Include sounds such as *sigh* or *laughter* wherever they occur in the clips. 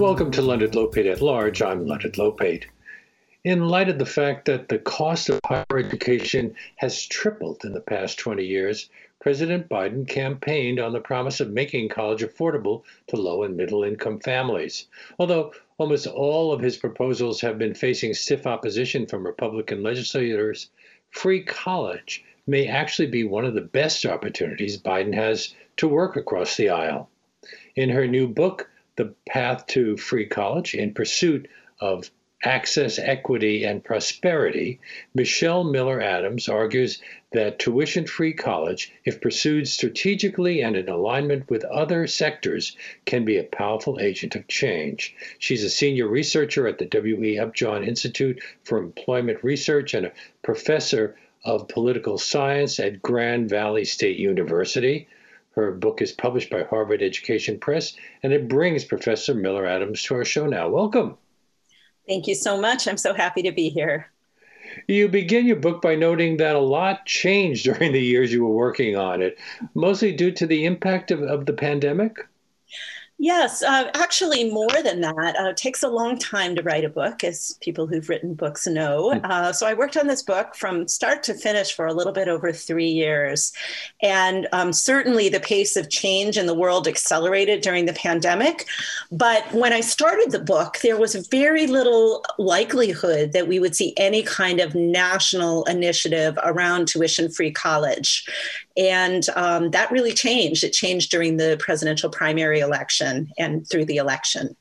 Welcome to Leonard Lopate at Large. I'm Leonard Lopate. In light of the fact that the cost of higher education has tripled in the past 20 years, President Biden campaigned on the promise of making college affordable to low and middle income families. Although almost all of his proposals have been facing stiff opposition from Republican legislators, free college may actually be one of the best opportunities Biden has to work across the aisle. In her new book, The Path to Free College in Pursuit of access, equity, and prosperity, Michelle Miller Adams argues that tuition free college, if pursued strategically and in alignment with other sectors, can be a powerful agent of change. She's a senior researcher at the W.E. Upjohn Institute for Employment Research and a professor of political science at Grand Valley State University. Her book is published by Harvard Education Press, and it brings Professor Miller Adams to our show now. Welcome. Thank you so much. I'm so happy to be here. You begin your book by noting that a lot changed *laughs* during the years you were working on it, mostly due to the impact of, of the pandemic. Yes, uh, actually, more than that. Uh, it takes a long time to write a book, as people who've written books know. Hmm. Uh, so I worked on this book from start to finish for a little bit over three years. And um, certainly the pace of change in the world accelerated during the pandemic. But when I started the book, there was very little likelihood that we would see any kind of national initiative around tuition free college. And um, that really changed. It changed during the presidential primary election and through the election.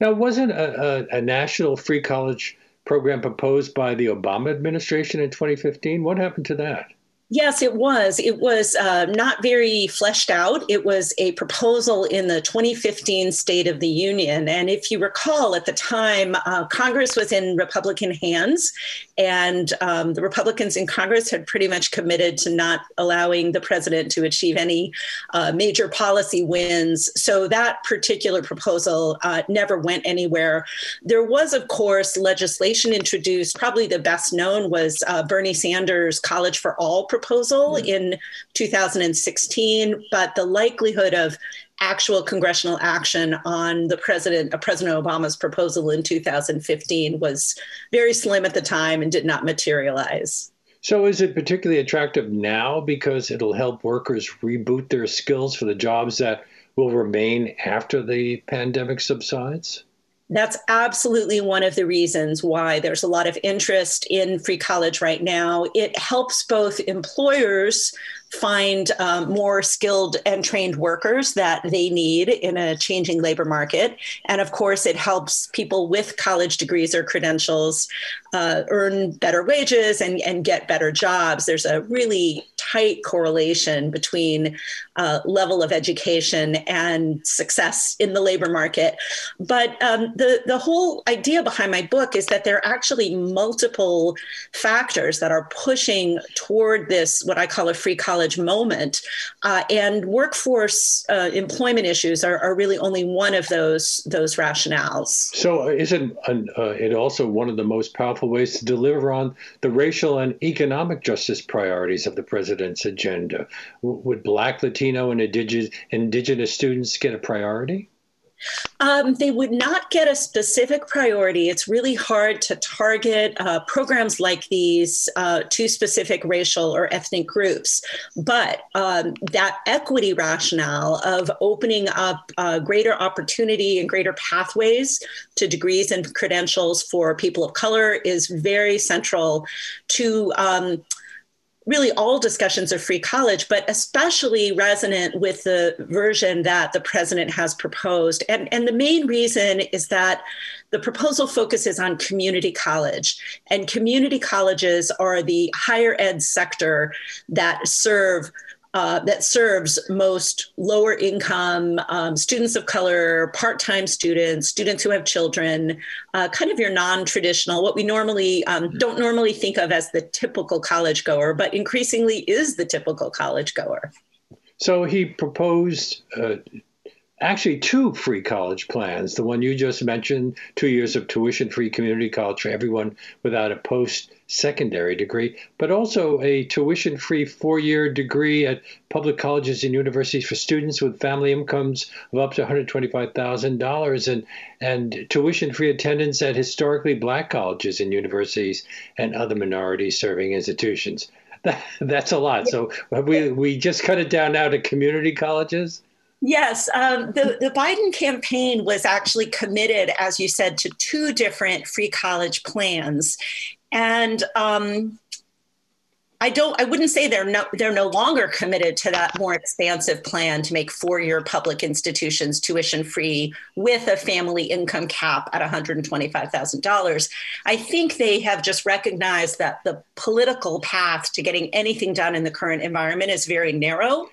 Now, wasn't a, a, a national free college program proposed by the Obama administration in 2015? What happened to that? Yes, it was. It was uh, not very fleshed out. It was a proposal in the 2015 State of the Union. And if you recall, at the time, uh, Congress was in Republican hands, and um, the Republicans in Congress had pretty much committed to not allowing the president to achieve any uh, major policy wins. So that particular proposal uh, never went anywhere. There was, of course, legislation introduced. Probably the best known was uh, Bernie Sanders' College for All proposal mm-hmm. in 2016, but the likelihood of actual congressional action on the president, uh, President Obama's proposal in 2015 was very slim at the time and did not materialize. So, is it particularly attractive now because it'll help workers reboot their skills for the jobs that will remain after the pandemic subsides? That's absolutely one of the reasons why there's a lot of interest in free college right now. It helps both employers find um, more skilled and trained workers that they need in a changing labor market. And of course, it helps people with college degrees or credentials uh, earn better wages and, and get better jobs. There's a really tight correlation between uh, level of education and success in the labor market. But um, the, the whole idea behind my book is that there are actually multiple factors that are pushing toward this, what I call a free college moment. Uh, and workforce uh, employment issues are, are, really only one of those those rationales. So, isn't uh, it also one of the most powerful ways to deliver on the racial and economic justice priorities of the president's agenda? W- would Black, Latino, and indigenous, indigenous students get a priority? Um, they would not get a specific priority. It's really hard to target uh, programs like these uh, to specific racial or ethnic groups. But um, that equity rationale of opening up uh, greater opportunity and greater pathways to degrees and credentials for people of color is very central to. Um, really all discussions of free college, but especially resonant with the version that the president has proposed. And, and the main reason is that the proposal focuses on community college, and community colleges are the higher ed sector that serve uh, that serves most lower income um, students of color, part time students, students who have children, uh, kind of your non traditional, what we normally um, mm-hmm. don't normally think of as the typical college goer, but increasingly is the typical college goer. So he proposed uh, actually two free college plans. The one you just mentioned, two years of tuition free community college for everyone without a post secondary degree, but also a tuition free four year degree at public colleges and universities for students with family incomes of up to $125,000 and, and tuition free attendance at historically black colleges and universities and other minority serving institutions. That, *laughs* that's a lot. So we, we just cut it down now to community colleges? Yes, um, the, the Biden campaign was actually committed, as you said, to two different free college plans. And um, I don't. I wouldn't say they're no. They're no longer committed to that more expansive plan to make four-year public institutions tuition free with a family income cap at one hundred twenty-five thousand dollars. I think they have just recognized that the political path to getting anything done in the current environment is very narrow,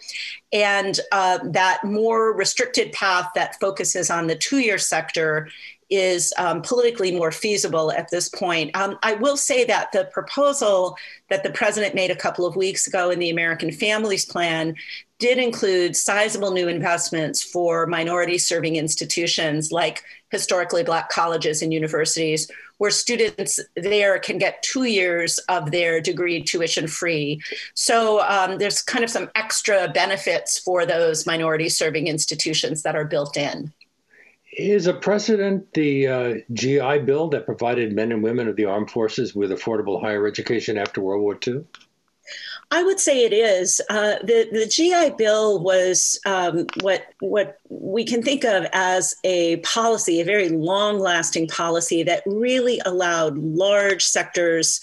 and uh, that more restricted path that focuses on the two-year sector is um, politically more feasible at this point. Um, I will say that the proposal that the president made a couple of weeks ago in the American Families Plan did include sizable new investments for minority serving institutions like historically black colleges and universities where students there can get two years of their degree tuition free so um, there's kind of some extra benefits for those minority serving institutions that are built in is a precedent the uh, GI Bill that provided men and women of the armed forces with affordable higher education after World War II? I would say it is. Uh, the the GI Bill was um, what what we can think of as a policy, a very long lasting policy that really allowed large sectors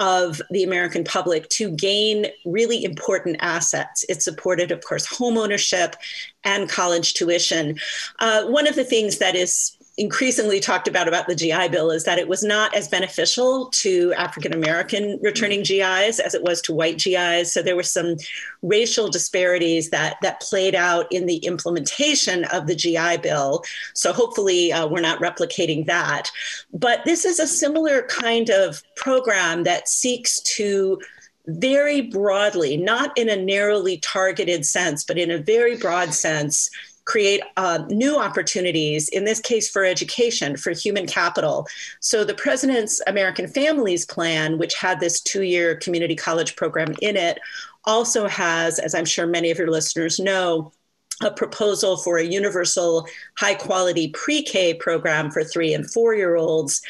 of the American public to gain really important assets. It supported, of course, home ownership and college tuition. Uh, one of the things that is increasingly talked about about the GI Bill is that it was not as beneficial to African American returning GIs as it was to white GIs. So there were some racial disparities that that played out in the implementation of the GI Bill. So hopefully uh, we're not replicating that. But this is a similar kind of program that seeks to very broadly, not in a narrowly targeted sense, but in a very broad sense, create uh, new opportunities, in this case for education, for human capital. So the President's American Families Plan, which had this two year community college program in it, also has, as I'm sure many of your listeners know, a proposal for a universal high quality pre K program for three and four year olds.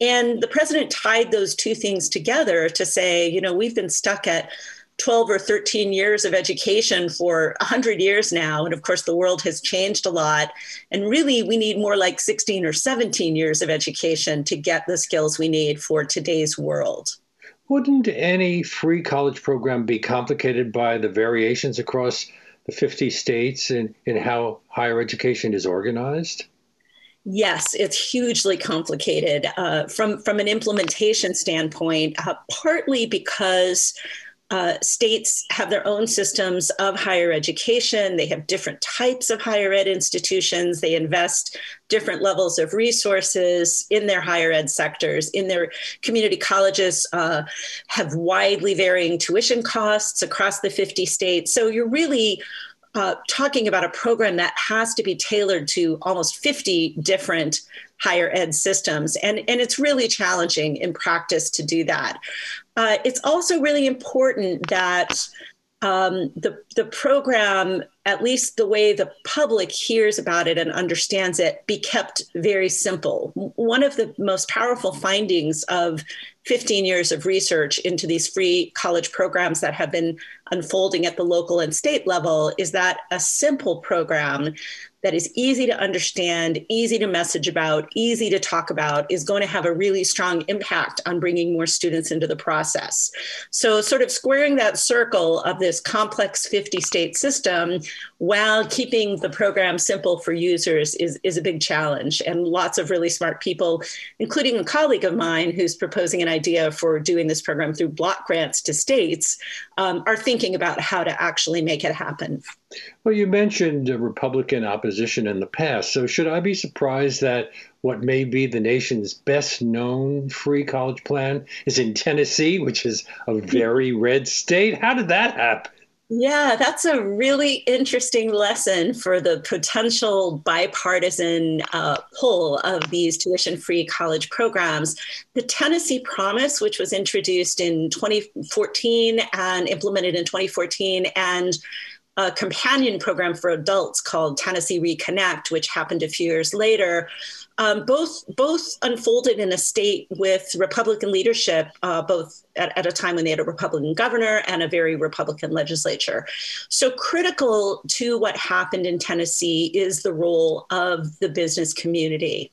And the president tied those two things together to say, you know, we've been stuck at 12 or 13 years of education for 100 years now. And of course, the world has changed a lot. And really, we need more like 16 or 17 years of education to get the skills we need for today's world. Wouldn't any free college program be complicated by the variations across the 50 states in, in how higher education is organized? Yes, it's hugely complicated uh, from from an implementation standpoint. Uh, partly because uh, states have their own systems of higher education. They have different types of higher ed institutions. They invest different levels of resources in their higher ed sectors. In their community colleges, uh, have widely varying tuition costs across the 50 states. So you're really uh, talking about a program that has to be tailored to almost 50 different higher ed systems. And, and it's really challenging in practice to do that. Uh, it's also really important that um, the, the program, at least the way the public hears about it and understands it, be kept very simple. One of the most powerful findings of 15 years of research into these free college programs that have been unfolding at the local and state level is that a simple program that is easy to understand, easy to message about, easy to talk about is going to have a really strong impact on bringing more students into the process. So, sort of squaring that circle of this complex 50 state system while keeping the program simple for users is, is a big challenge. And lots of really smart people, including a colleague of mine who's proposing an idea for doing this program through block grants to states, um, are thinking about how to actually make it happen. Well, you mentioned Republican opposition in the past. So, should I be surprised that what may be the nation's best known free college plan is in Tennessee, which is a very red state? How did that happen? Yeah, that's a really interesting lesson for the potential bipartisan uh, pull of these tuition free college programs. The Tennessee Promise, which was introduced in 2014 and implemented in 2014, and a companion program for adults called Tennessee Reconnect, which happened a few years later, um, both both unfolded in a state with Republican leadership, uh, both at, at, a time when they had a Republican governor and a very Republican legislature. So critical to what happened in Tennessee is the role of the business community.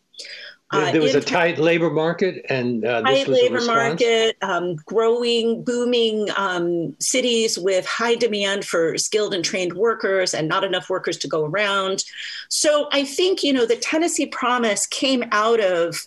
Uh, there was a tight labor market, and uh, tight labor market, um, growing, booming um, cities with high demand for skilled and trained workers, and not enough workers to go around. So I think you know the Tennessee Promise came out of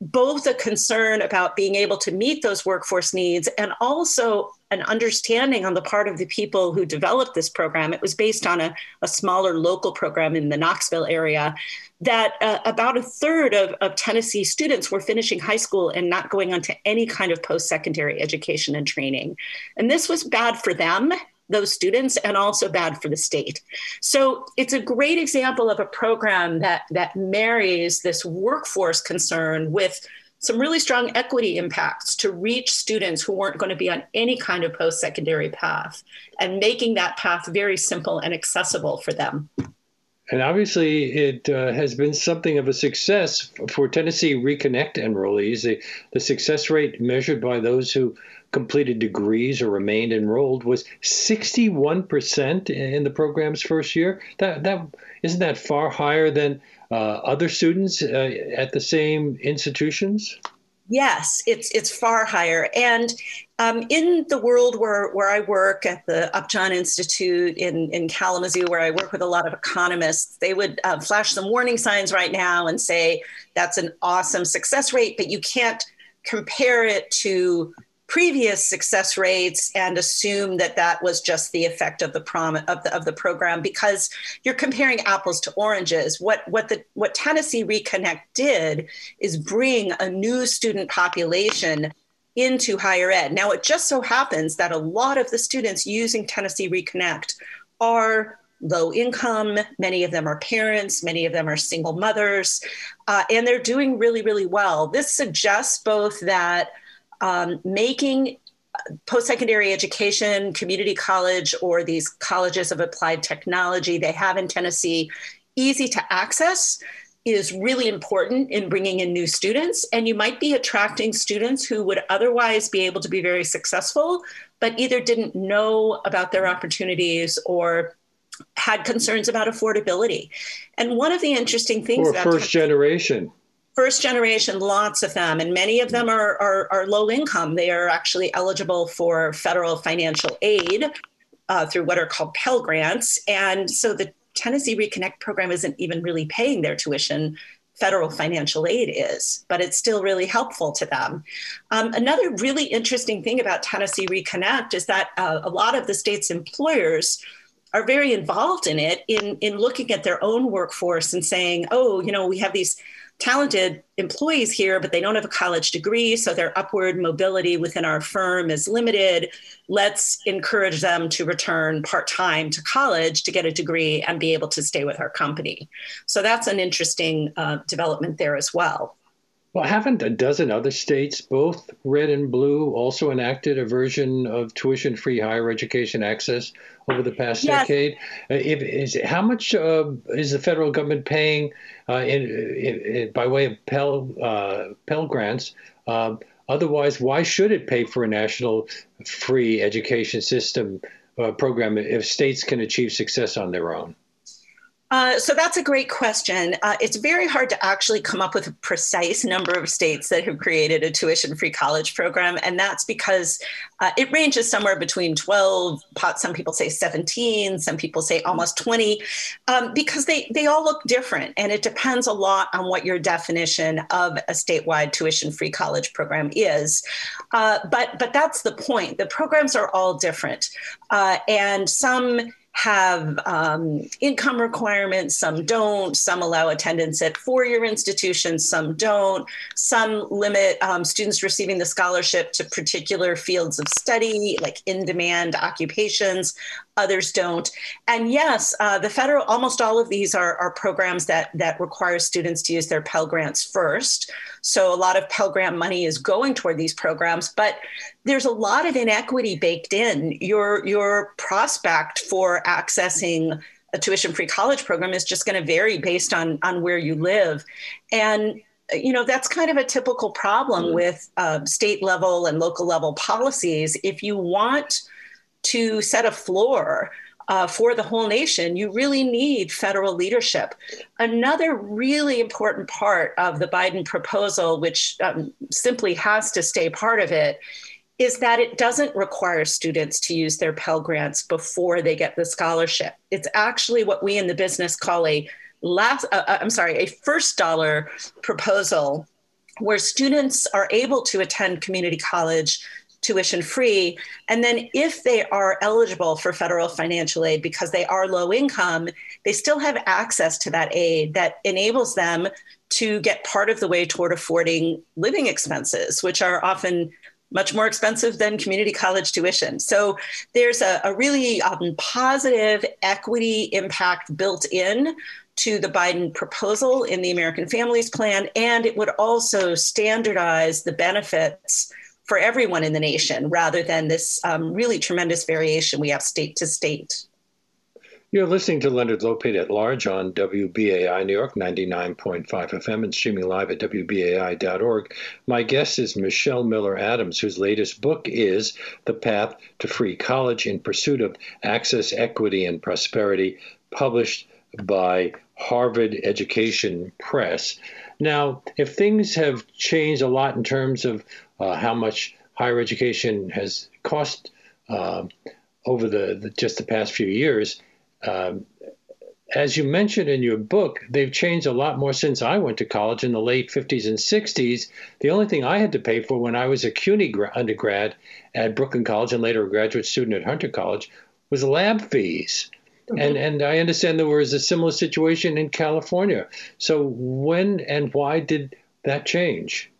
both a concern about being able to meet those workforce needs and also an understanding on the part of the people who developed this program. It was based on a, a smaller local program in the Knoxville area that uh, about a third of, of Tennessee students were finishing high school and not going on to any kind of post secondary education and training. And this was bad for them those students and also bad for the state. So it's a great example of a program that that marries this workforce concern with some really strong equity impacts to reach students who weren't going to be on any kind of post secondary path and making that path very simple and accessible for them. And obviously, it uh, has been something of a success for Tennessee Reconnect enrollees. The, the success rate measured by those who completed degrees or remained enrolled was 61% in the program's first year. That that isn't that far higher than other students uh, at the same institutions. Yes, it's it's far higher. And um, in the world where, where I work at the Upjohn Institute in, in Kalamazoo, where I work with a lot of economists, they would uh, flash some warning signs right now and say that's an awesome success rate, but you can't compare it to previous success rates and assume that that was just the effect of the prom of the of the program because you're comparing apples to oranges. What what the what Tennessee Reconnect did is bring a new student population into higher ed. Now it just so happens that a lot of the students using Tennessee Reconnect are low income many of them are parents many of them are single mothers uh, and they're doing really really well. This suggests both that um, making post-secondary education, community college, or these colleges of applied technology they have in Tennessee easy to access is really important in bringing in new students. And you might be attracting students who would otherwise be able to be very successful, but either didn't know about their opportunities or had concerns about affordability. And one of the interesting things or first generation first generation, lots of them, and many of them are, are, are low income. They are actually eligible for federal financial aid uh, through what are called Pell Grants. And so the Tennessee Reconnect program isn't even really paying their tuition. Federal financial aid is, but it's still really helpful to them. Um, another really interesting thing about Tennessee Reconnect is that uh, a lot of the state's employers are very involved in it in, in looking at their own workforce and saying, oh, you know, we have these talented employees here, but they don't have a college degree, so their upward mobility within our firm is limited. Let's encourage them to return part time to college to get a degree and be able to stay with our company. So that's an interesting uh, development there as well. Well, haven't a dozen other states, both red and blue, also enacted a version of tuition free higher education access over the past yes. decade? Uh, if, is, how much uh, is the federal government paying uh, in, in, in, by way of Pell, uh, Pell grants? Um, otherwise, why should it pay for a national free education system uh, program if states can achieve success on their own? Uh, so that's a great question. Uh, it's very hard to actually come up with a precise number of states that have created a tuition free college program. And that's because uh, it ranges somewhere between 12, some people say 17, some people say almost 20, um, because they, they all look different. And it depends a lot on what your definition of a statewide tuition free college program is. Uh, but, but that's the point. The programs are all different. Uh, and some have um, income requirements, some don't. Some allow attendance at four year institutions, some don't. Some limit um, students receiving the scholarship to particular fields of study, like in demand occupations. others don't. And yes, uh, the federal, almost all of these are, are programs that, that require students to use their Pell Grants first. So a lot of Pell Grant money is going toward these programs, but there's a lot of inequity baked in. Your, your prospect for accessing a tuition free college program is just going to vary based on, on where you live. And you know that's kind of a typical problem mm-hmm. with uh, state level and local level policies if you want to set a floor uh, for the whole nation, you really need federal leadership. Another really important part of the Biden proposal, which um, simply has to stay part of it, is that it doesn't require students to use their Pell Grants before they get the scholarship. It's actually what we in the business call a last, uh, uh I'm sorry, a first dollar proposal where students are able to attend community college tuition free. And then if they are eligible for federal financial aid because they are low income, they still have access to that aid that enables them to get part of the way toward affording living expenses, which are often much more expensive than community college tuition. So there's a, a really um, positive equity impact built in to the Biden proposal in the American Families Plan, and it would also standardize the benefits for everyone in the nation rather than this um, really tremendous variation we have state to state. You're listening to Leonard Lopate at Large on WBAI New York 99.5 FM and streaming live at WBAI.org. My guest is Michelle Miller Adams, whose latest book is The Path to Free College in Pursuit of Access, Equity, and Prosperity, published by Harvard Education Press. Now, if things have changed a lot in terms of uh, how much higher education has cost uh, over the, the, just the past few years. Um, as you mentioned in your book, they've changed a lot more since I went to college in the late 50s and 60s. The only thing I had to pay for when I was a CUNY undergrad at Brooklyn College and later a graduate student at Hunter College was lab fees. Mm-hmm. And, and I understand there was a similar situation in California. So, when and why did that change?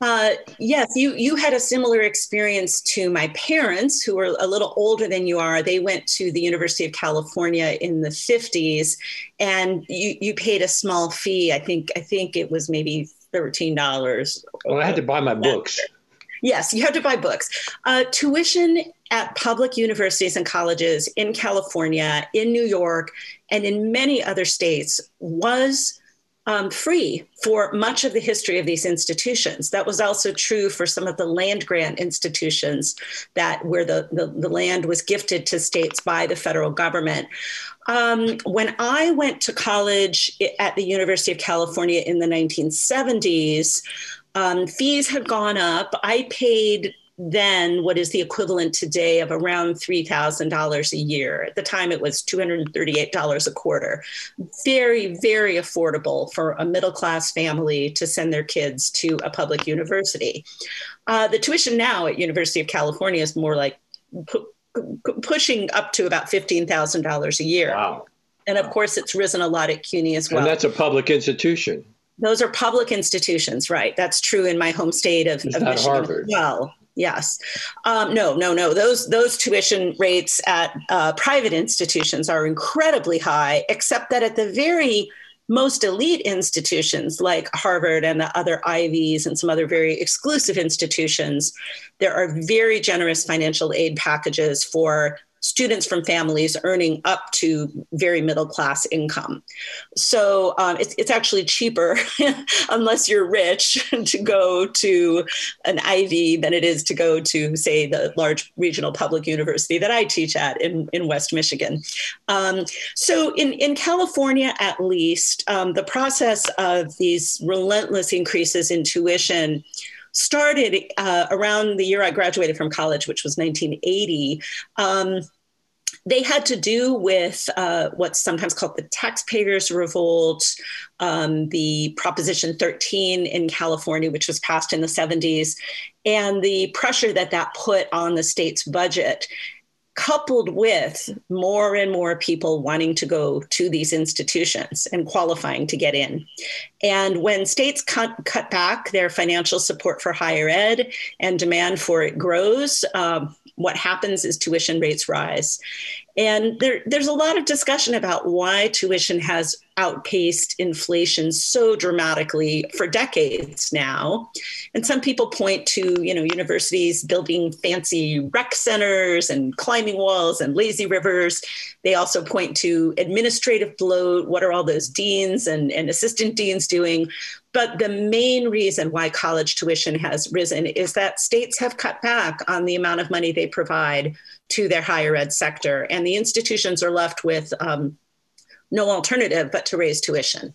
Uh, yes, you you had a similar experience to my parents, who were a little older than you are. They went to the University of California in the fifties, and you you paid a small fee. I think I think it was maybe thirteen dollars. Well, I had to buy my books. Yes, you had to buy books. Uh, tuition at public universities and colleges in California, in New York, and in many other states was um, free for much of the history of these institutions. That was also true for some of the land grant institutions that where the, the, the land was gifted to states by the federal government. Um, when I went to college at the University of California in the 1970s, um, fees had gone up. I paid then what is the equivalent today of around $3,000 a year. At the time, it was $238 a quarter. Very, very affordable for a middle class family to send their kids to a public university. Uh, the tuition now at University of California is more like pu- pushing up to about $15,000 a year. Wow. And of course, it's risen a lot at CUNY as well. And that's a public institution. Those are public institutions, right? That's true in my home state of, of Michigan Harvard. as well. Yes. Um, no, no, no. Those those tuition rates at uh, private institutions are incredibly high, except that at the very most elite institutions like Harvard and the other Ivies and some other very exclusive institutions, there are very generous financial aid packages for students from families earning up to very middle class income. So um, it's, it's actually cheaper, *laughs* unless you're rich, *laughs* to go to an Ivy than it is to go to, say, the large regional public university that I teach at in, in West Michigan. Um, so in, in California, at least, um, the process of these relentless increases in tuition started uh, around the year I graduated from college, which was 1980. Um, they had to do with uh, what's sometimes called the taxpayers' revolt, um, the Proposition 13 in California, which was passed in the 70s, and the pressure that that put on the state's budget coupled with more and more people wanting to go to these institutions and qualifying to get in. And when states cut, cut back their financial support for higher ed and demand for it grows, um, what happens is tuition rates rise. And there, there's a lot of discussion about why tuition has outpaced inflation so dramatically for decades now. And some people point to, you know, universities building fancy rec centers and climbing walls and lazy rivers. They also point to administrative bloat. What are all those deans and, and assistant deans doing? But the main reason why college tuition has risen is that states have cut back on the amount of money they provide to their higher ed sector, and the institutions are left with um, no alternative but to raise tuition.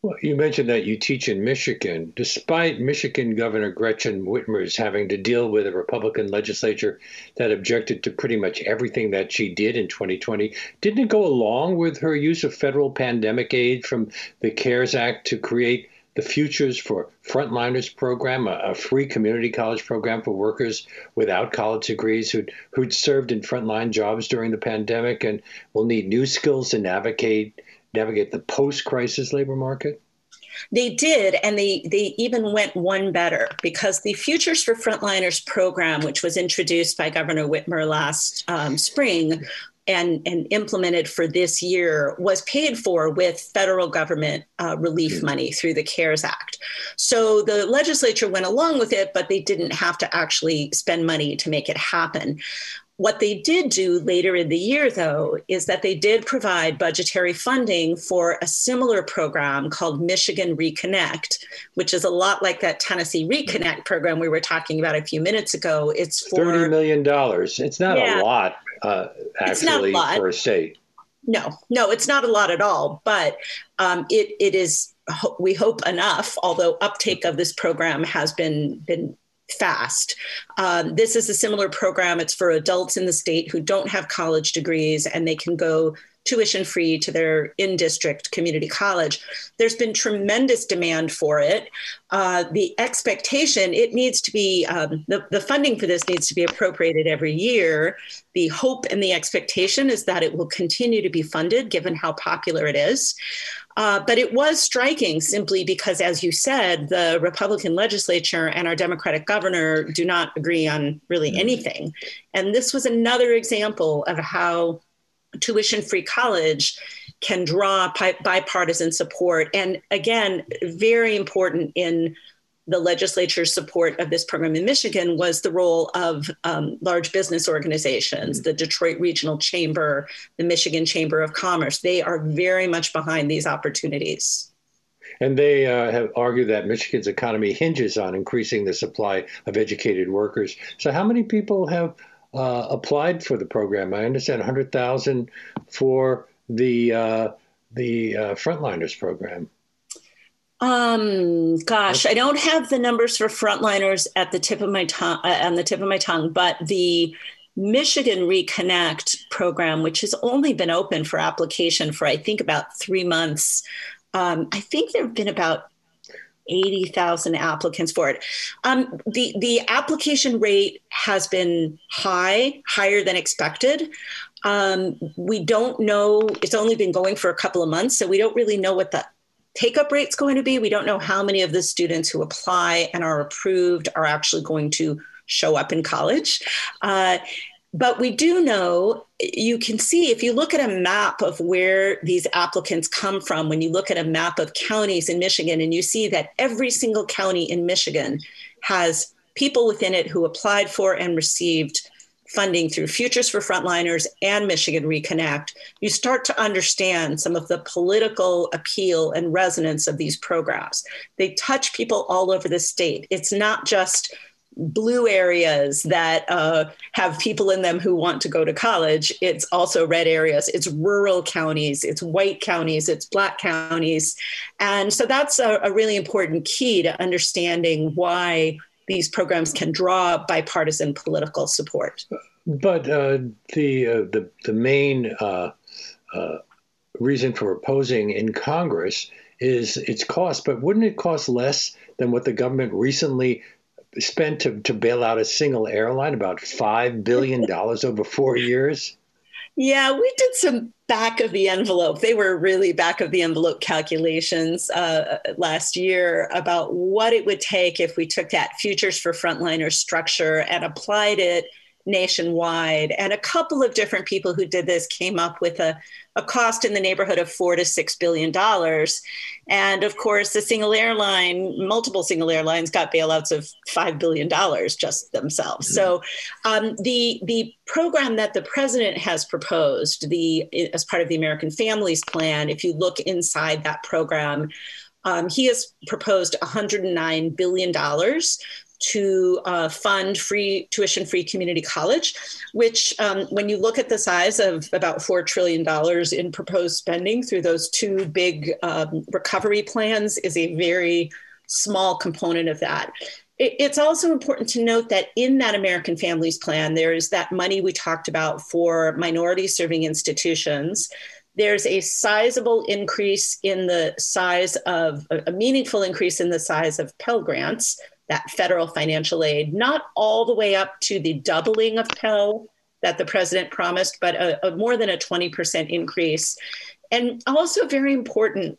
Well, you mentioned that you teach in Michigan. Despite Michigan Governor Gretchen Whitmer's having to deal with a Republican legislature that objected to pretty much everything that she did in 2020, didn't it go along with her use of federal pandemic aid from the CARES Act to create the Futures for Frontliners program, a, a, free community college program for workers without college degrees who'd, who'd served in frontline jobs during the pandemic and will need new skills to navigate navigate the post-crisis labor market? They did, and they they even went one better because the Futures for Frontliners program, which was introduced by Governor Whitmer last um, spring, and, and implemented for this year was paid for with federal government uh, relief mm-hmm. money through the CARES Act. So the legislature went along with it, but they didn't have to actually spend money to make it happen. What they did do later in the year, though, is that they did provide budgetary funding for a similar program called Michigan Reconnect, which is a lot like that Tennessee Reconnect program we were talking about a few minutes ago. It's for $30 million. It's not yeah, a lot, uh, actually, for a state. No, no, it's not a lot at all, but um, it, it is, we hope, enough, although uptake of this program has been, been fast. Um, this is a similar program. It's for adults in the state who don't have college degrees and they can go tuition free to their in district community college. There's been tremendous demand for it. Uh, the expectation, it needs to be, um, the, the funding for this needs to be appropriated every year. The hope and the expectation is that it will continue to be funded given how popular it is. Uh, but it was striking simply because, as you said, the Republican legislature and our Democratic governor do not agree on really mm-hmm. anything. And this was another example of how tuition free college can draw bipartisan support. And again, very important in the legislature's support of this program in Michigan was the role of um, large business organizations, the Detroit Regional Chamber, the Michigan Chamber of Commerce. They are very much behind these opportunities. And they uh, have argued that Michigan's economy hinges on increasing the supply of educated workers. So, how many people have uh, applied for the program? I understand 100,000 for the uh, the uh, frontliners program. Um, gosh, I don't have the numbers for frontliners at the tip of my tongue, uh, on the tip of my tongue, but the Michigan Reconnect program, which has only been open for application for I think about three months, um, I think there have been about 80,000 applicants for it. Um, the, the application rate has been high, higher than expected. Um, we don't know, it's only been going for a couple of months, so we don't really know what the take up rate's going to be. We don't know how many of the students who apply and are approved are actually going to show up in college. Uh, but we do know you can see if you look at a map of where these applicants come from, when you look at a map of counties in Michigan, and you see that every single county in Michigan has people within it who applied for and received funding through Futures for Frontliners and Michigan Reconnect, you start to understand some of the political appeal and resonance of these programs. They touch people all over the state. It's not just blue areas that uh, have people in them who want to go to college. It's also red areas, it's rural counties, it's white counties, it's black counties. And so that's a, a really important key to understanding why these programs can draw bipartisan political support. But uh, the, uh, the the main uh, uh, reason for opposing in Congress is its cost. But wouldn't it cost less than what the government recently spent to, to bail out a single airline? About five billion *laughs* dollars over four years. Yeah, we did some back of the envelope. They were really back of the envelope calculations uh, last year about what it would take if we took that futures for frontliners structure and applied it nationwide. And a couple of different people who did this came up with a, a cost in the neighborhood of four to six billion dollars. And of course, the single airline, multiple single airlines got bailouts of five billion dollars just themselves. Mm-hmm. So um, the the program that the president has proposed, the as part of the American Families Plan, if you look inside that program, um, he has proposed $109 billion to uh, fund free tuition free community college, which, um, when you look at the size of about $4 trillion in proposed spending through those two big um, recovery plans, is a very small component of that. it's also important to note that in that American Families Plan, there is that money we talked about for minority serving institutions there's a sizable increase in the size of a meaningful increase in the size of Pell Grants, that federal financial aid, not all the way up to the doubling of Pell that the president promised, but a, a more than a 20% increase. And also, very important,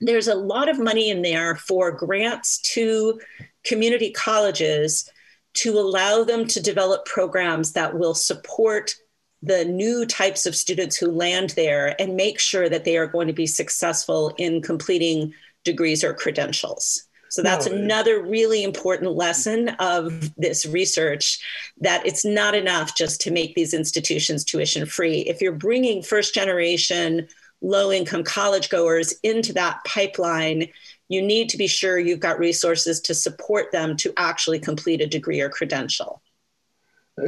there's a lot of money in there for grants to community colleges to allow them to develop programs that will support the new types of students who land there and make sure that they are going to be successful in completing degrees or credentials. So that's no. another really important lesson of this research that it's not enough just to make these institutions tuition free. If you're bringing first generation low income college goers into that pipeline, you need to be sure you've got resources to support them to actually complete a degree or credential.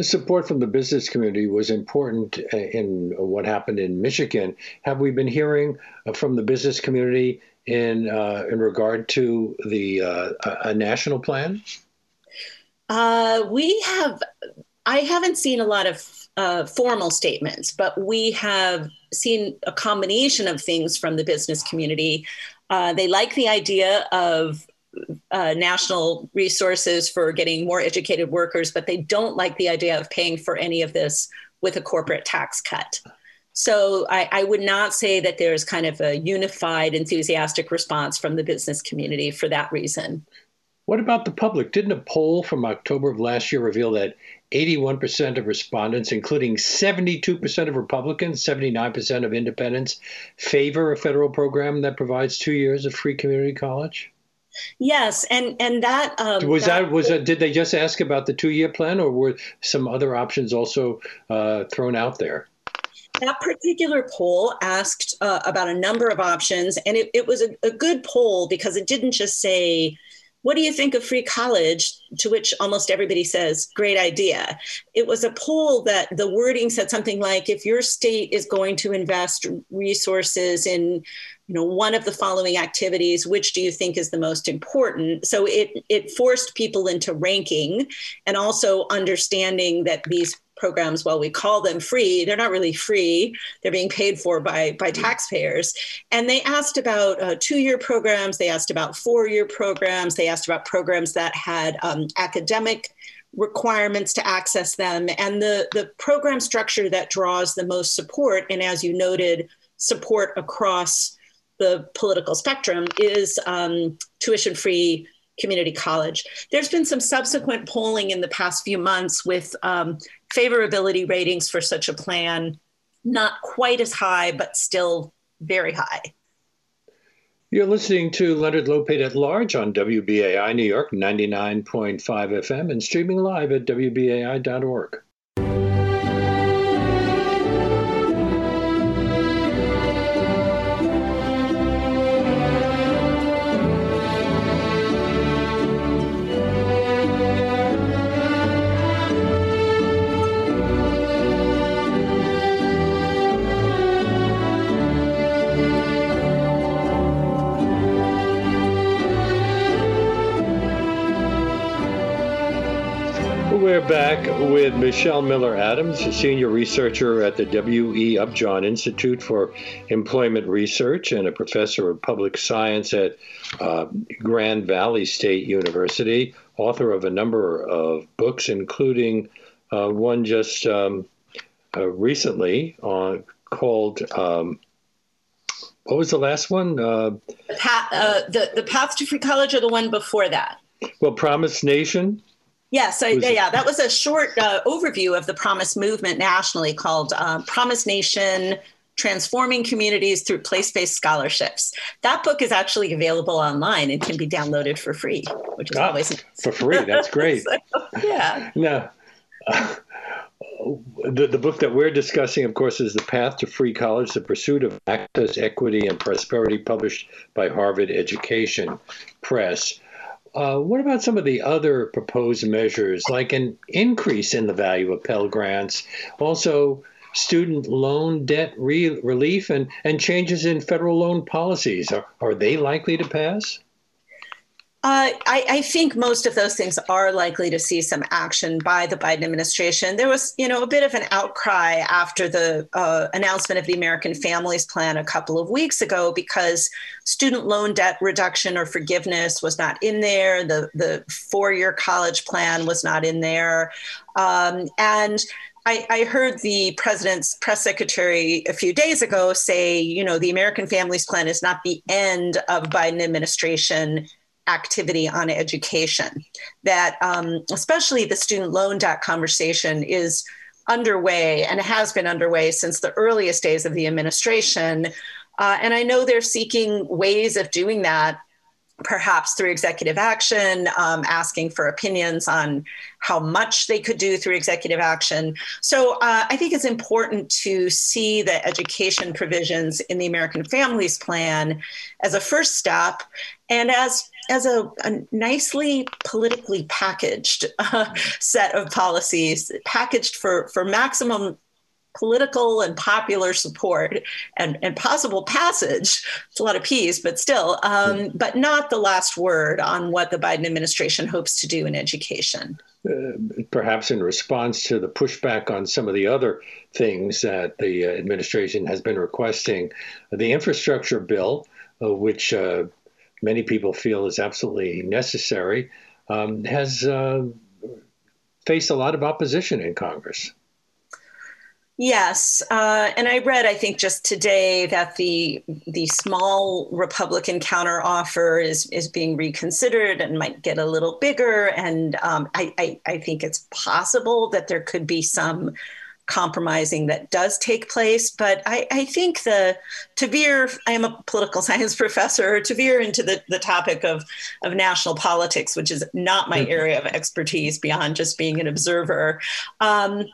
Support from the business community was important uh, in what happened in Michigan. Have we been hearing uh, from the business community in uh, in regard to the uh, a national plan? Uh, we have. I haven't seen a lot of uh, formal statements, but we have seen a combination of things from the business community. they like the idea of uh, national resources for getting more educated workers, but they don't like the idea of paying for any of this with a corporate tax cut. So I, I, would not say that there's kind of a unified, enthusiastic response from the business community for that reason. What about the public? Didn't a poll from October of last year reveal that 81% of respondents, including 72% of Republicans, 79% of independents, favor a federal program that provides two years of free community college? Yes, and and that um, was that, that was that, did they just ask about the two year plan, or were some other options also uh, thrown out there? That particular poll asked uh, about a number of options, and it, it was a, a good poll because it didn't just say what do you think of free college? To which almost everybody says, great idea. It was a poll that the wording said something like, if your state is going to invest resources in you know one of the following activities which do you think is the most important so it it forced people into ranking and also understanding that these programs while we call them free they're not really free. They're being paid for by by taxpayers. And they asked about uh, two-year programs. They asked about four-year programs. They asked about programs that had um, academic requirements to access them. And the the program structure that draws the most support and as you noted support across the political spectrum is um, tuition free community college. There's been some subsequent polling in the past few months with um, favorability ratings for such a plan, not quite as high, but still very high. You're listening to Leonard Lopate at Large on WBAI New York 99.5 FM and streaming live at WBAI.org. back with Michelle Miller Adams, a senior researcher at the W.E. Upjohn Institute for Employment Research and a professor of public science at uh, Grand Valley State University, author of a number of books, including uh, one just um, uh, recently called. Um, what was the last one? Uh, the, the, the Path to Free College or the one before that? Well, Promise Nation. Yes, yeah, so, yeah, that was a short uh, overview of the Promise movement nationally called uh, Promise Nation Transforming Communities Through Place Based Scholarships. That book is actually available online and can be downloaded for free, which is ah, always for free. That's great. *laughs* so, yeah. Now, uh, the, the book that we're discussing, of course, is The Path to Free College The Pursuit of Access, Equity, and Prosperity, published by Harvard Education Press. Uh, what about some of the other proposed measures, like an increase in the value of Pell Grants, also student loan debt re- relief, and, and changes in federal loan policies? Are, are they likely to pass? Uh, I, I, think most of those things are likely to see some action by the Biden administration. There was, you know, a bit of an outcry after the uh, announcement of the American Families Plan a couple of weeks ago because student loan debt reduction or forgiveness was not in there. The the four year college plan was not in there, um, and I, I, heard the president's press secretary a few days ago say, you know, the American Families Plan is not the end of Biden administration activity on education. That um, especially the student loan debt conversation is underway and has been underway since the earliest days of the administration. Uh, and I know they're seeking ways of doing that perhaps through executive action, um, asking for opinions on how much they could do through executive action. So uh, I think it's important to see the education provisions in the American Families Plan as a first step and as as a, a nicely politically packaged *laughs* uh, set of policies, packaged for, for maximum political and popular support and, and possible passage. It's a lot of peace, but still, um, but not the last word on what the Biden administration hopes to do in education. Uh, perhaps in response to the pushback on some of the other things that the uh, administration has been requesting, the infrastructure bill, uh, which uh, many people feel is absolutely necessary, um, has uh, faced a lot of opposition in Congress. Yes, uh, and I read, I think, just today that the the small Republican counteroffer is is being reconsidered and might get a little bigger. And um, I, I, I think it's possible that there could be some compromising that does take place. But I, I think the to veer, I am a political *laughs* science professor, to veer into the, the topic of, of national politics, which is not my mm-hmm. area of expertise beyond just being an observer. Um,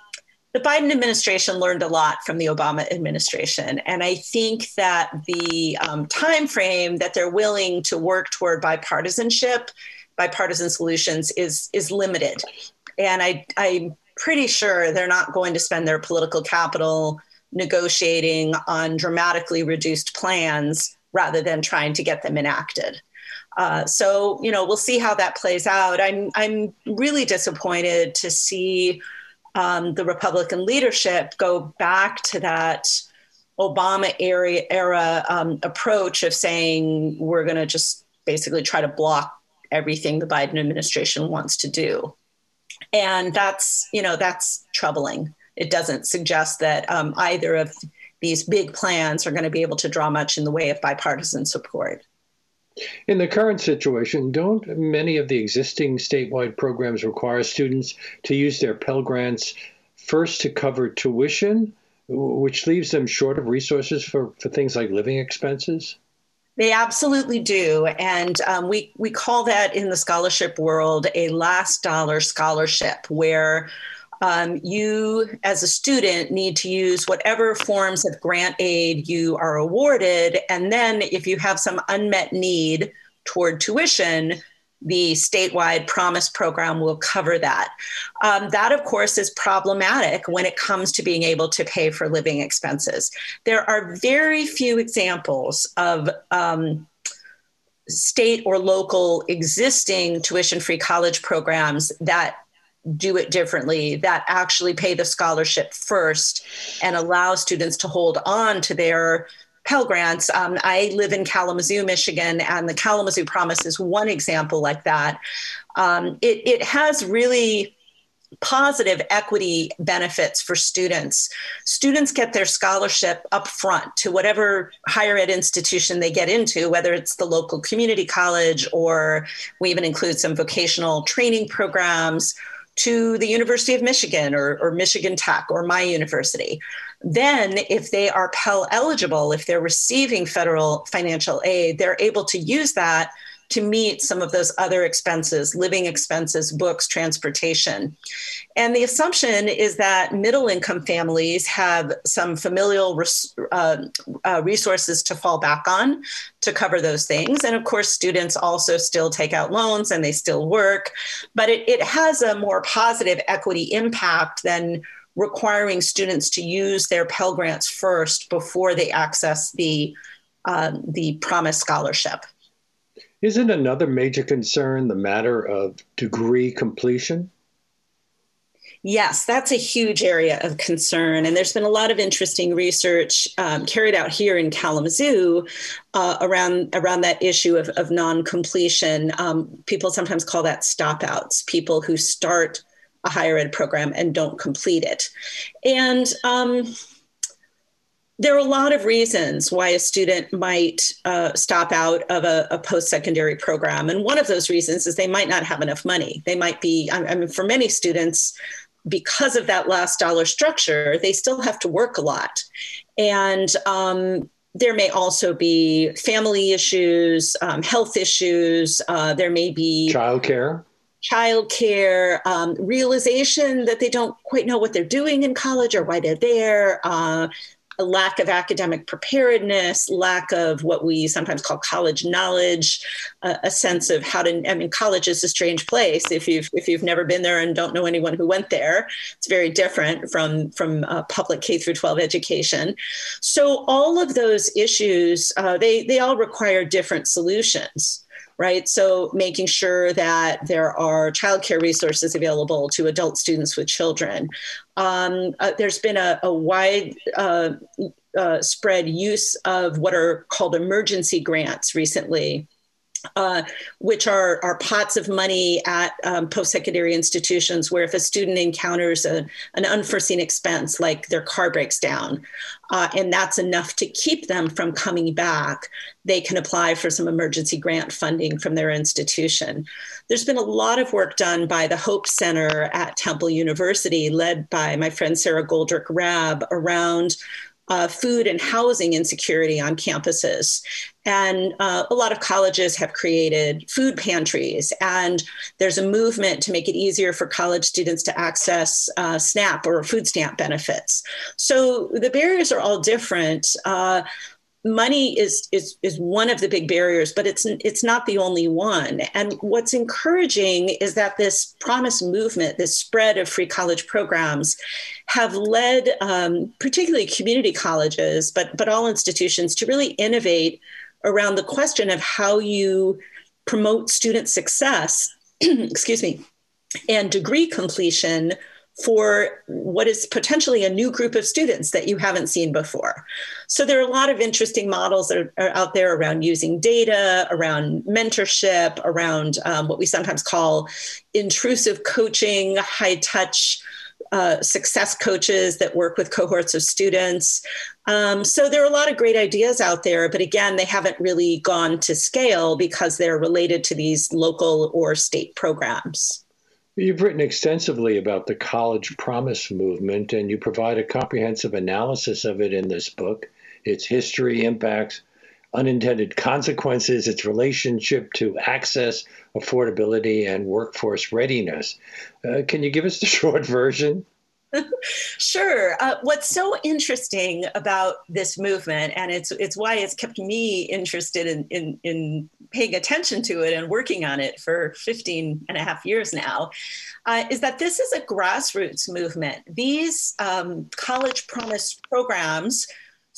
the Biden administration learned a lot from the Obama administration, and I think that the um, time frame that they're willing to work toward bipartisanship, bipartisan solutions, is is limited. And I, I'm pretty sure they're not going to spend their political capital negotiating on dramatically reduced plans rather than trying to get them enacted. Uh, so you know we'll see how that plays out. I'm I'm really disappointed to see um, the Republican leadership go back to that Obama era, era um, approach of saying we're going to just basically try to block everything the Biden administration wants to do and that's you know that's troubling it doesn't suggest that um, either of these big plans are going to be able to draw much in the way of bipartisan support in the current situation, don't many of the existing statewide programs require students to use their Pell Grants first to cover tuition, which leaves them short of resources for, for things like living expenses? They absolutely do. And um, we, we call that in the scholarship world a last dollar scholarship, where um, you, as a student, need to use whatever forms of grant aid you are awarded. And then, if you have some unmet need toward tuition, the statewide promise program will cover that. Um, that, of course, is problematic when it comes to being able to pay for living expenses. There are very few examples of um, state or local existing tuition free college programs that do it differently that actually pay the scholarship first and allow students to hold on to their Pell Grants. Um, I live in Kalamazoo, Michigan, and the Kalamazoo Promise is one example like that. Um, it, it has really positive equity benefits for students. Students get their scholarship up front to whatever higher ed institution they get into, whether it's the local community college or we even include some vocational training programs to the University of Michigan or, or Michigan Tech or my university. Then, if they are Pell eligible, if they're receiving federal financial aid, they're able to use that to meet some of those other expenses, living expenses, books, transportation. And the assumption is that middle income families have some familial res- uh, uh, resources to fall back on to cover those things. And of course, students also still take out loans and they still work, but it, it has a more positive equity impact than requiring students to use their Pell Grants first before they access the, um, the Promise Scholarship. Isn't another major concern the matter of degree completion? Yes, that's a huge area of concern. And there's been a lot of interesting research um, carried out here in Kalamazoo uh, around, around that issue of, of non completion. Um, people sometimes call that stopouts, people who start a higher ed program and don't complete it. And um, there are a lot of reasons why a student might uh, stop out of a, a post-secondary program. And one of those reasons is they might not have enough money. They might be i mean for many students because of that last dollar structure they still have to work a lot. And um, there may also be family issues um, health issues uh, there may be childcare childcare, um, realization that they don't quite know what they're doing in college or why they're there, uh, a lack of academic preparedness, lack of what we sometimes call college knowledge, uh, a sense of how to. I mean, college is a strange place. If you've if you've never been there and don't know anyone who went there, it's very different from from uh, public K through 12 education. So all of those issues, uh, they they all require different solutions right? So making sure that there are childcare resources available to adult students with children. Um, uh, there's been a, a wide uh, uh, spread use of what are called emergency grants recently uh, which are, are pots of money at um, post secondary institutions where if a student encounters a, an unforeseen expense, like their car breaks down, uh, and that's enough to keep them from coming back, they can apply for some emergency grant funding from their institution. There's been a lot of work done by the Hope Center at Temple University, led by my friend Sara Goldrick Rab, around uh, food and housing insecurity on campuses. And uh, a lot of colleges have created food pantries, and there's a movement to make it easier for college students to access uh, SNAP or food stamp benefits. So the barriers are all different. Uh, money is is is one of the big barriers but it's it's not the only one and what's encouraging is that this promise movement this spread of free college programs have led um, particularly community colleges but but all institutions to really innovate around the question of how you promote student success *clears throat* excuse me and degree completion for what is potentially a new group of students that you haven't seen before. So there are a lot of interesting models that are, out there around using data, around mentorship, around um, what we sometimes call intrusive coaching, high touch. Uh, success coaches that work with cohorts of students. Um, so there are a lot of great ideas out there, but again, they haven't really gone to scale because they're related to these local or state programs. You've written extensively about the college promise movement, and you provide a comprehensive analysis of it in this book its history, impacts, unintended consequences, its relationship to access, affordability, and workforce readiness. Uh, can you give us the *laughs* short version? sure. Uh, what's so interesting about this movement, and it's it's why it's kept me interested in, in, in paying attention to it and working on it for 15 and a half years now, uh, is that this is a grassroots movement. These um, college promise programs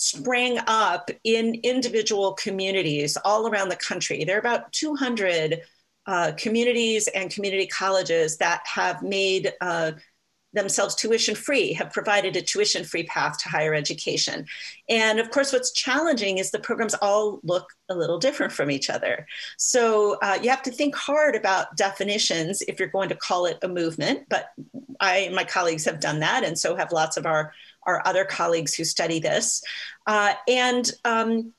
sprang up in individual communities all around the country. There are about 200 uh, communities and community colleges that have made uh, themselves tuition free, have provided a tuition free path to higher education. And of course, what's challenging is the programs all look a little different from each other. So uh, you have to think hard about definitions if you're going to call it a movement. But I and my colleagues have done that, and so have lots of our, our other colleagues who study this. Uh, and um,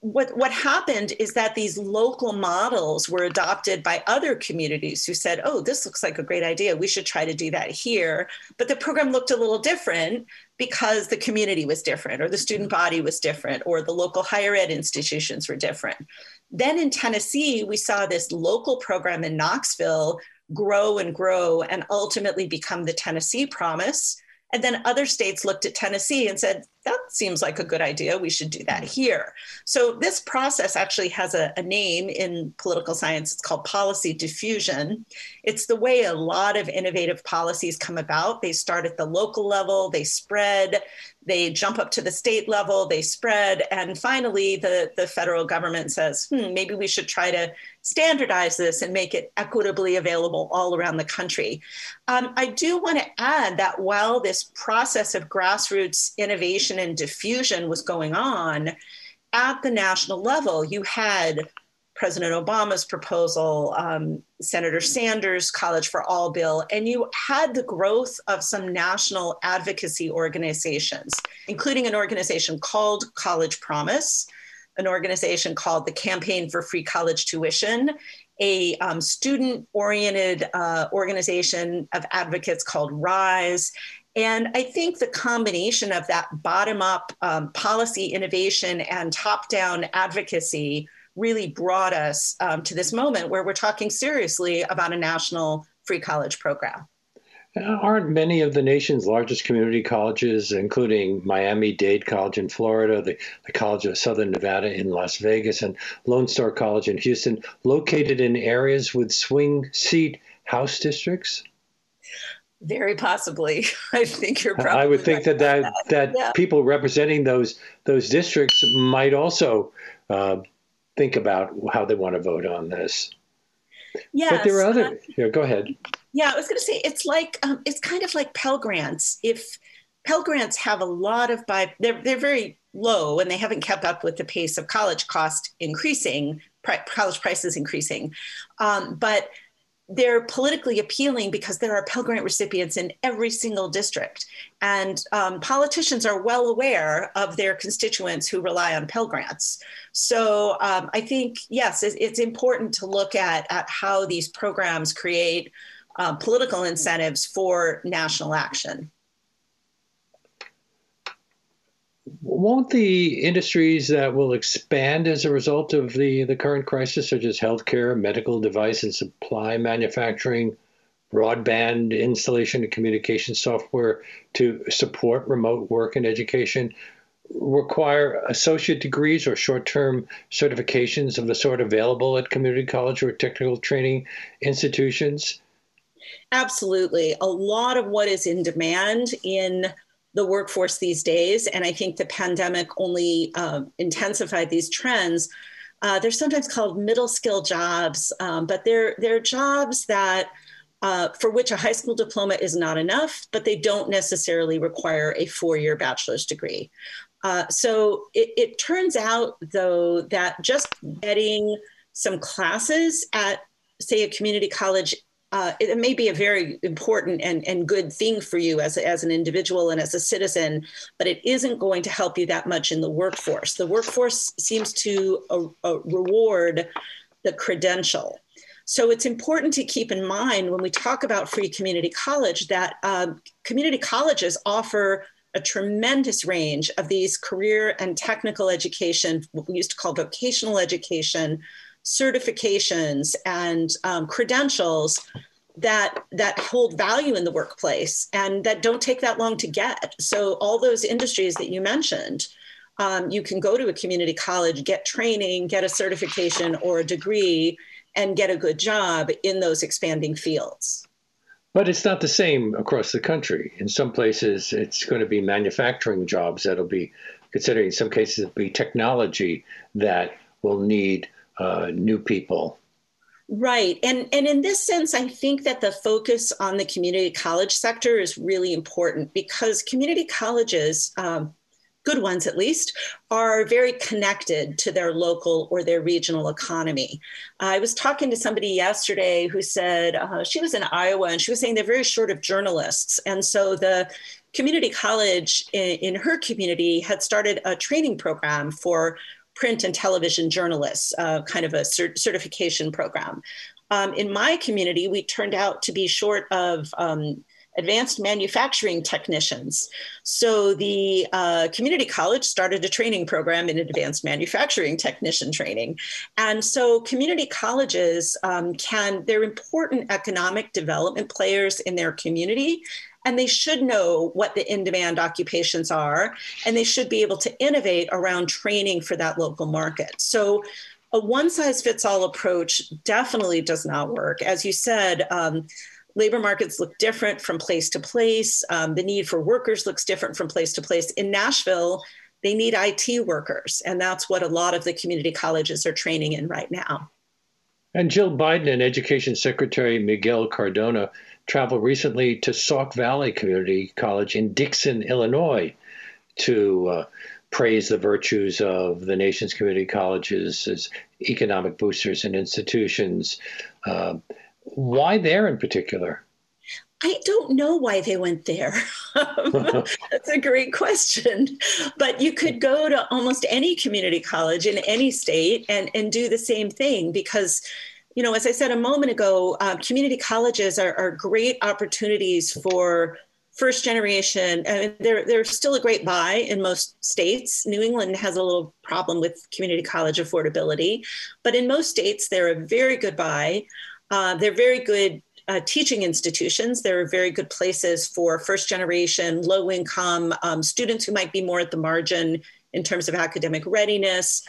what, what happened is that these local models were adopted by other communities who said, oh, this looks like a great idea. We should try to do that here. But the program looked a little different because the community was different, or the student body was different, or the local higher ed institutions were different. Then in Tennessee, we saw this local program in Knoxville grow and grow and ultimately become the Tennessee Promise and then other states looked at Tennessee and said, that seems like a good idea. We should do that mm. here. So this process actually has a, a, name in political science. It's called policy diffusion. It's the way a lot of innovative policies come about. They start at the local level, they spread, they jump up to the state level, they spread, and finally the, the federal government says, hmm, maybe we should try to standardize this and make it equitably available all around the country. Um, I do want to add that while this process of grassroots innovation and diffusion was going on, at the national level, you had President Obama's proposal, um, Senator Sanders' College for All bill, and you had the growth of some national advocacy organizations, including an organization called College Promise, an organization called the Campaign for Free College Tuition, a um, student oriented uh, organization of advocates called RISE. And I think the combination of that bottom up um, policy innovation and top down advocacy really brought us um, to this moment where we're talking seriously about a national free college program. Aren't many of the nation's largest community colleges, including Miami Dade College in Florida, the, the College of Southern Nevada in Las Vegas, and Lone Star College in Houston, located in areas with swing seat House districts? Very possibly. *laughs* I think you're probably. I would think that that, that, that yeah. people representing those those districts might also uh, think about how they want to vote on this. Yes, but there are other. Uh, yeah, go ahead. Yeah, I was going to say it's like um, it's kind of like Pell Grants. If Pell Grants have a lot of by they're they're very low and they haven't kept up with the pace of college cost increasing, pri- college prices increasing, um, but they're politically appealing because there are Pell Grant recipients in every single district. And um, politicians are well aware of their constituents who rely on Pell Grants. So um, I think, yes, it's, it's, important to look at, at how these programs create uh, political incentives for national action. Won't the industries that will expand as a result of the, the current crisis, such as healthcare, medical device and supply manufacturing, broadband installation and communication software to support remote work and education, require associate degrees or short term certifications of the sort available at community college or technical training institutions? Absolutely. A lot of what is in demand in the workforce these days, and I think the pandemic only uh, intensified these trends. Uh, they're sometimes called middle skill jobs, um, but they're they're jobs that uh, for which a high school diploma is not enough, but they don't necessarily require a four year bachelor's degree. Uh, so it, it turns out, though, that just getting some classes at, say, a community college uh, it may be a very important and, and good thing for you as, as an individual and as a citizen, but it isn't going to help you that much in the workforce. The workforce seems to uh, uh, reward the credential. So it's important to keep in mind when we talk about free community college that um, community colleges offer a tremendous range of these career and technical education, what we used to call vocational education, certifications and um, credentials that that hold value in the workplace and that don't take that long to get. So all those industries that you mentioned, um, you can go to a community college, get training, get a certification or a degree, and get a good job in those expanding fields. But it's not the same across the country. In some places, it's going to be manufacturing jobs that'll be, considering in some cases, it'll be technology that will need uh, new people. Right. And, and in this sense, I think that the focus on the community college sector is really important because community colleges, um, good ones at least, are very connected to their local or their regional economy. I was talking to somebody yesterday who said uh, she was in Iowa and she was saying they're very short of journalists. And so the community college in, in her community had started a training program for print and television journalists, uh, kind of a cert- certification program. Um, in my community, we turned out to be short of um, advanced manufacturing technicians. So the uh, community college started a training program in advanced manufacturing technician training. And so community colleges um, can, they're important economic development players in their community. And they should know what the in demand occupations are, and they should be able to innovate around training for that local market. So a one size fits all approach definitely does not work. As you said, um, labor markets look different from place to place. Um, the need for workers looks different from place to place. In Nashville, they need IT workers, and that's what a lot of the community colleges are training in right now. And Jill Biden and Education Secretary Miguel Cardona traveled recently to Sauk Valley Community College in Dixon, Illinois, to uh, praise the virtues of the nation's community colleges as economic boosters and institutions. Uh, why there in particular? I don't know why they went there. *laughs* *laughs* That's a great question. But you could go to almost any community college in any state and, and do the same thing because, you know, as I said a moment ago, uh, community colleges are, are great opportunities for first generation. I mean, they're, they're still a great buy in most states. New England has a little problem with community college affordability, but in most states, they're a very good buy. Uh, they're very good uh, teaching institutions. They're very good places for first generation, low income um, students who might be more at the margin in terms of academic readiness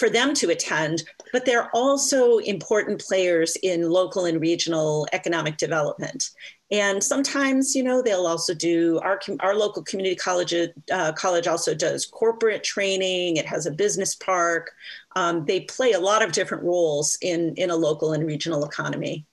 for them to attend, but they're also important players in local and regional economic development. And sometimes, you know, they'll also do our our local community college. Uh, college also does corporate training. It has a business park. Um, they play a lot of different roles in in a local and regional economy.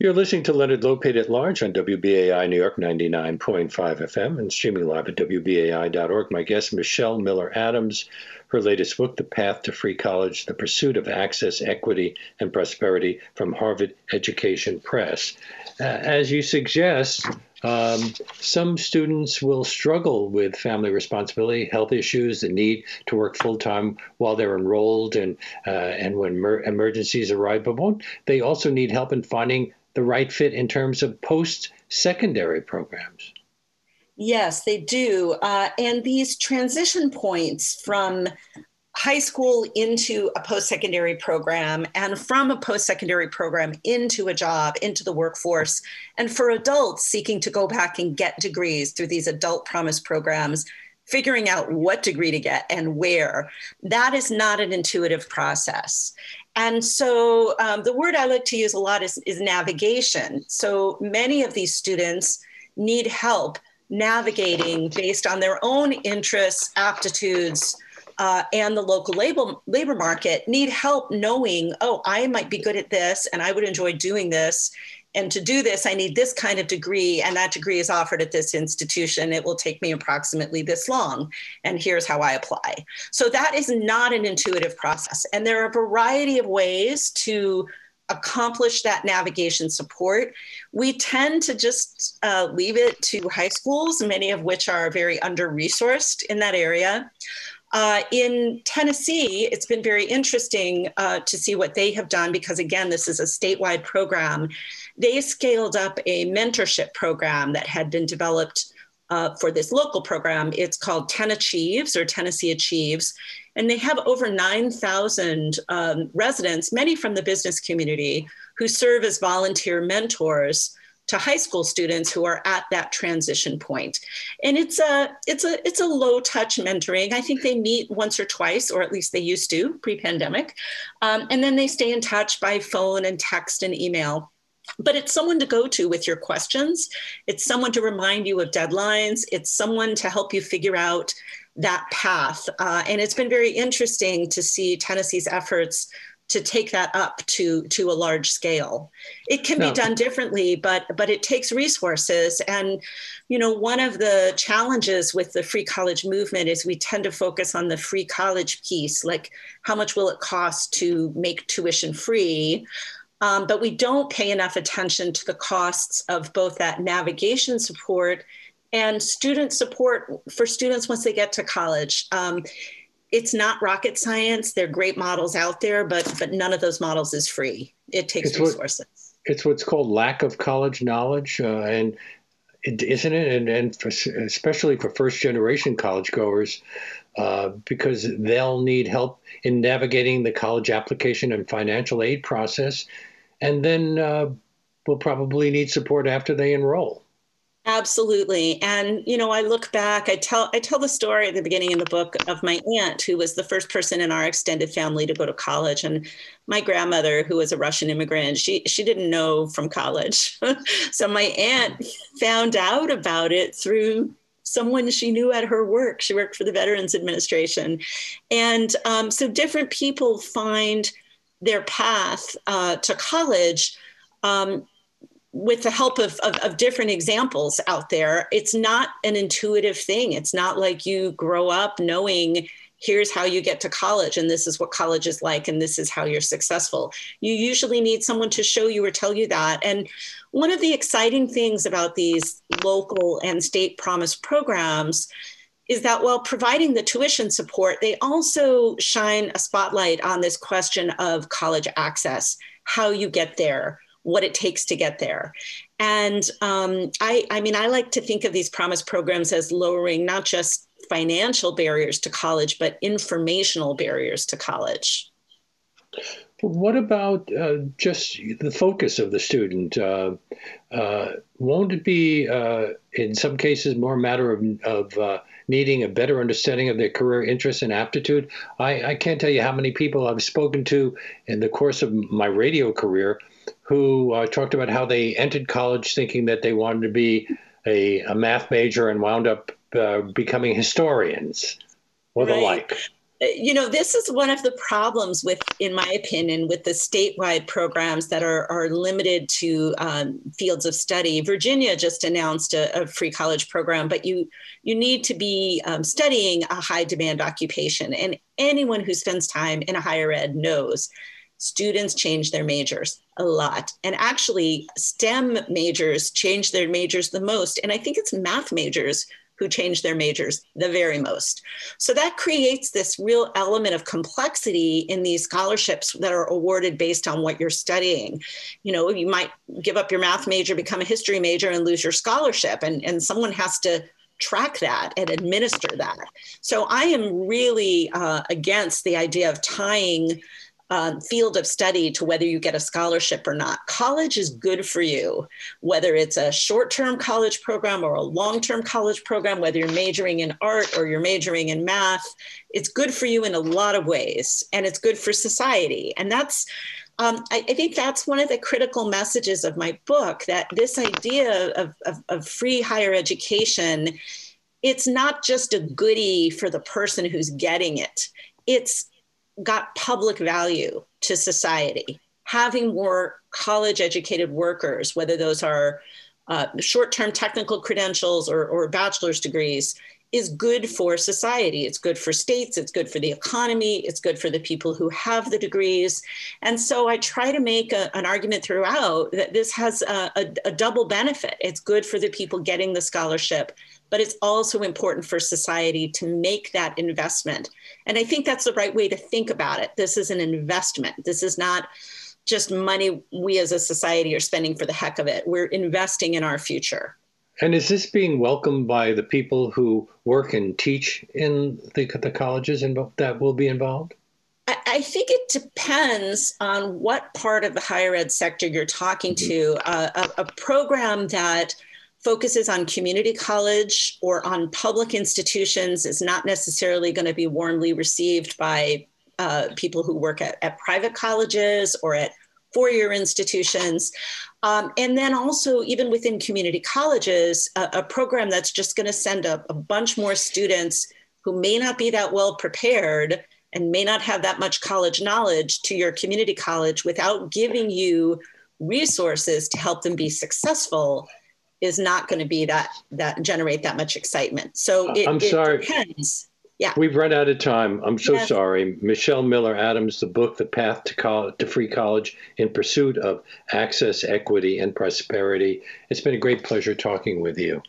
You're listening to Leonard Lopate at Large on WBAI New York 99.5 FM and streaming live at WBAI.org. My guest, Michelle Miller Adams, her latest book, The Path to Free College The Pursuit of Access, Equity, and Prosperity from Harvard Education Press. Uh, as you suggest, um, some students will struggle with family responsibility, health issues, the need to work full time while they're enrolled, and uh, and when mer- emergencies arrive. But won't they also need help in finding the right fit in terms of post secondary programs? Yes, they do. Uh, and these transition points from high school into a post secondary program and from a post secondary program into a job, into the workforce. And for adults seeking to go back and get degrees through these adult promise programs, figuring out what degree to get and where, that is not an intuitive process. And so um, the word I like to use a lot is, is navigation. So many of these students need help navigating based on their own interests, aptitudes, uh, and the local labor, labor market need help knowing, oh, I might be good at this and I would enjoy doing this. And to do this, I need this kind of degree, and that degree is offered at this institution. It will take me approximately this long, and here's how I apply. So, that is not an intuitive process. And there are a variety of ways to accomplish that navigation support. We tend to just uh, leave it to high schools, many of which are very under resourced in that area. Uh, in Tennessee, it's been very interesting uh, to see what they have done because, again, this is a statewide program. They scaled up a mentorship program that had been developed uh, for this local program. It's called Ten Achieves or Tennessee Achieves. And they have over 9,000 um, residents, many from the business community, who serve as volunteer mentors to high school students who are at that transition point. And it's a it's a it's a low touch mentoring. I think they meet once or twice, or at least they used to pre-pandemic, um, and then they stay in touch by phone and text and email. But it's someone to go to with your questions. It's someone to remind you of deadlines. It's someone to help you figure out that path. Uh, and it's been very interesting to see Tennessee's efforts to take that up to to a large scale it can no. be done differently but but it takes resources and you know one of the challenges with the free college movement is we tend to focus on the free college piece like how much will it cost to make tuition free um, but we don't pay enough attention to the costs of both that navigation support and student support for students once they get to college. Um, it's not rocket science. There are great models out there, but but none of those models is free. It takes it's resources. What, it's what's called lack of college knowledge, uh, and isn't it? And, and for, especially for first generation college goers, uh, because they'll need help in navigating the college application and financial aid process, and then uh, will probably need support after they enroll. Absolutely. And you know, I look back, I tell I tell the story at the beginning in the book of my aunt who was the first person in our extended family to go to college and my grandmother who was a Russian immigrant, she she didn't know from college. *laughs* so my aunt found out about it through someone she knew at her work. She worked for the Veterans Administration. And um, so different people find their path uh, to college um, with the help of, of, of, different examples out there, it's not an intuitive thing. It's not like you grow up knowing here's how you get to college and this is what college is like and this is how you're successful. You usually need someone to show you or tell you that. And one of the exciting things about these local and state promise programs is that while providing the tuition support, they also shine a spotlight on this question of college access, how you get there what it takes to get there. And um, I, I mean, I like to think of these promise programs as lowering not just financial barriers to college, but informational barriers to college. What about uh, just the focus of the student? Uh, uh, won't it be, uh, in some cases, more a matter of, of uh, needing a better understanding of their career interests and aptitude? I, I, can't tell you how many people I've spoken to in the course of my radio career who uh, talked about how they entered college thinking that they wanted to be a, a math major and wound up uh, becoming historians or the like. You know, this is one of the problems with, in my opinion, with the statewide programs that are, are limited to um, fields of study. Virginia just announced a, a, free college program, but you you need to be um, studying a high demand occupation, and anyone who spends time in a higher ed knows students change their majors a lot. And actually, STEM majors change their majors the most. And I think it's math majors who change their majors the very most. So that creates this real element of complexity in these scholarships that are awarded based on what you're studying. You know, you might give up your math major, become a history major, and lose your scholarship. And, and someone has to track that and administer that. So I am really uh, against the idea of tying um, field of study to whether you get a scholarship or not. College is good for you, whether it's a short term college program or a long term college program, whether you're majoring in art or you're majoring in math. It's good for you in a lot of ways, and it's good for society. And that's um, I, I, think that's one of the critical messages of my book that this idea of, of, of, free higher education it's not just a goodie for the person who's getting it it's got public value to society. Having more college educated workers, whether those are uh, short term technical credentials or, or bachelor's degrees, is good for society. It's good for states, it's good for the economy, it's good for the people who have the degrees. And so I try to make a, an argument throughout that this has a, a, a double benefit. It's good for the people getting the scholarship, but it's also important for society to make that investment. And I think that's the right way to think about it. This is an investment. This is not just money we as a society are spending for the heck of it. We're investing in our future. And is this being welcomed by the people who work and teach in the, the colleges and that will be involved? I think it depends on what part of the higher ed sector you're talking mm-hmm. to. Uh, a, a, program that focuses on community college or on public institutions is not necessarily going to be warmly received by uh, people who work at, at private colleges or at four year institutions. Um, and then also, even within community colleges, a, a program that's just going to send a, a bunch more students who may not be that well prepared and may not have that much college knowledge to your community college without giving you resources to help them be successful is not going to be that that generate that much excitement. So it, I'm sorry. Depends. Yeah. We've run out of time. I'm so yes. sorry. Michelle Miller Adams, the book, The Path to, College, to Free College in Pursuit of Access, Equity, and Prosperity. It's been a great pleasure talking with you.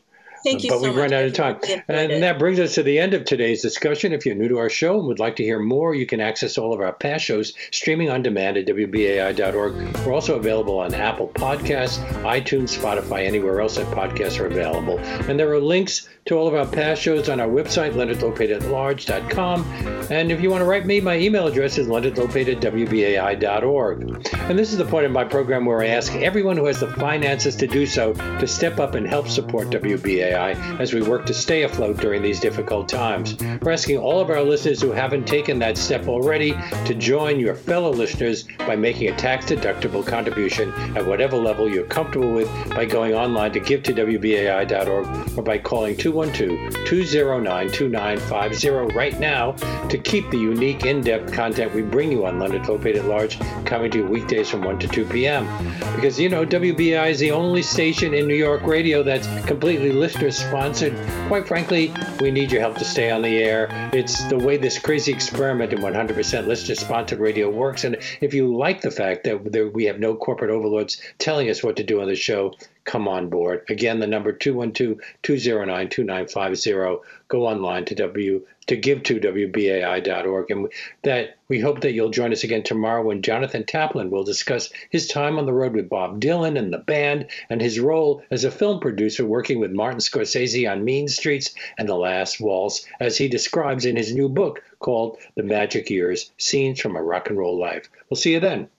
Thank you but so we've much. run out of time. And that brings us to the end of today's discussion. If you're new to our show and would like to hear more, you can access all of our past shows streaming on demand at WBAI.org. We're also available on Apple Podcasts, iTunes, Spotify, anywhere else that podcasts are available. And there are links to all of our past shows on our website, leonardlopate.large.com. And if you want to write me, my email address is leonardlopate at WBAI.org. And this is the point of my program where I ask everyone who has the finances to do so to step up and help support WBAI as we work to stay afloat during these difficult times. We're asking all of our listeners who haven't taken that step already to join your fellow listeners by making a tax deductible contribution at whatever level you're comfortable with by going online to give to WBAI.org or by calling 212 209 2950 right now to keep the unique in depth content we bring you on Leonard Lopate at Large coming to you weekdays from 1 to 2 p.m. Because, you know, WBAI is the only station in New York radio that's completely sponsored. Quite frankly, we need your help to stay on the air. It's the way this crazy experiment in 100% listener sponsored radio works. And if you like the fact that we have no corporate overlords telling us what to do on the show, come on board. Again, the number 212-209-2950. Go online to W to give to WBAI.org. And that we hope that you'll join us again tomorrow when Jonathan Taplin will discuss his time on the road with Bob Dylan and the band and his role as a film producer working with Martin Scorsese on Mean Streets and The Last Waltz, as he describes in his new book called The Magic Years Scenes from a Rock and Roll Life. We'll see you then.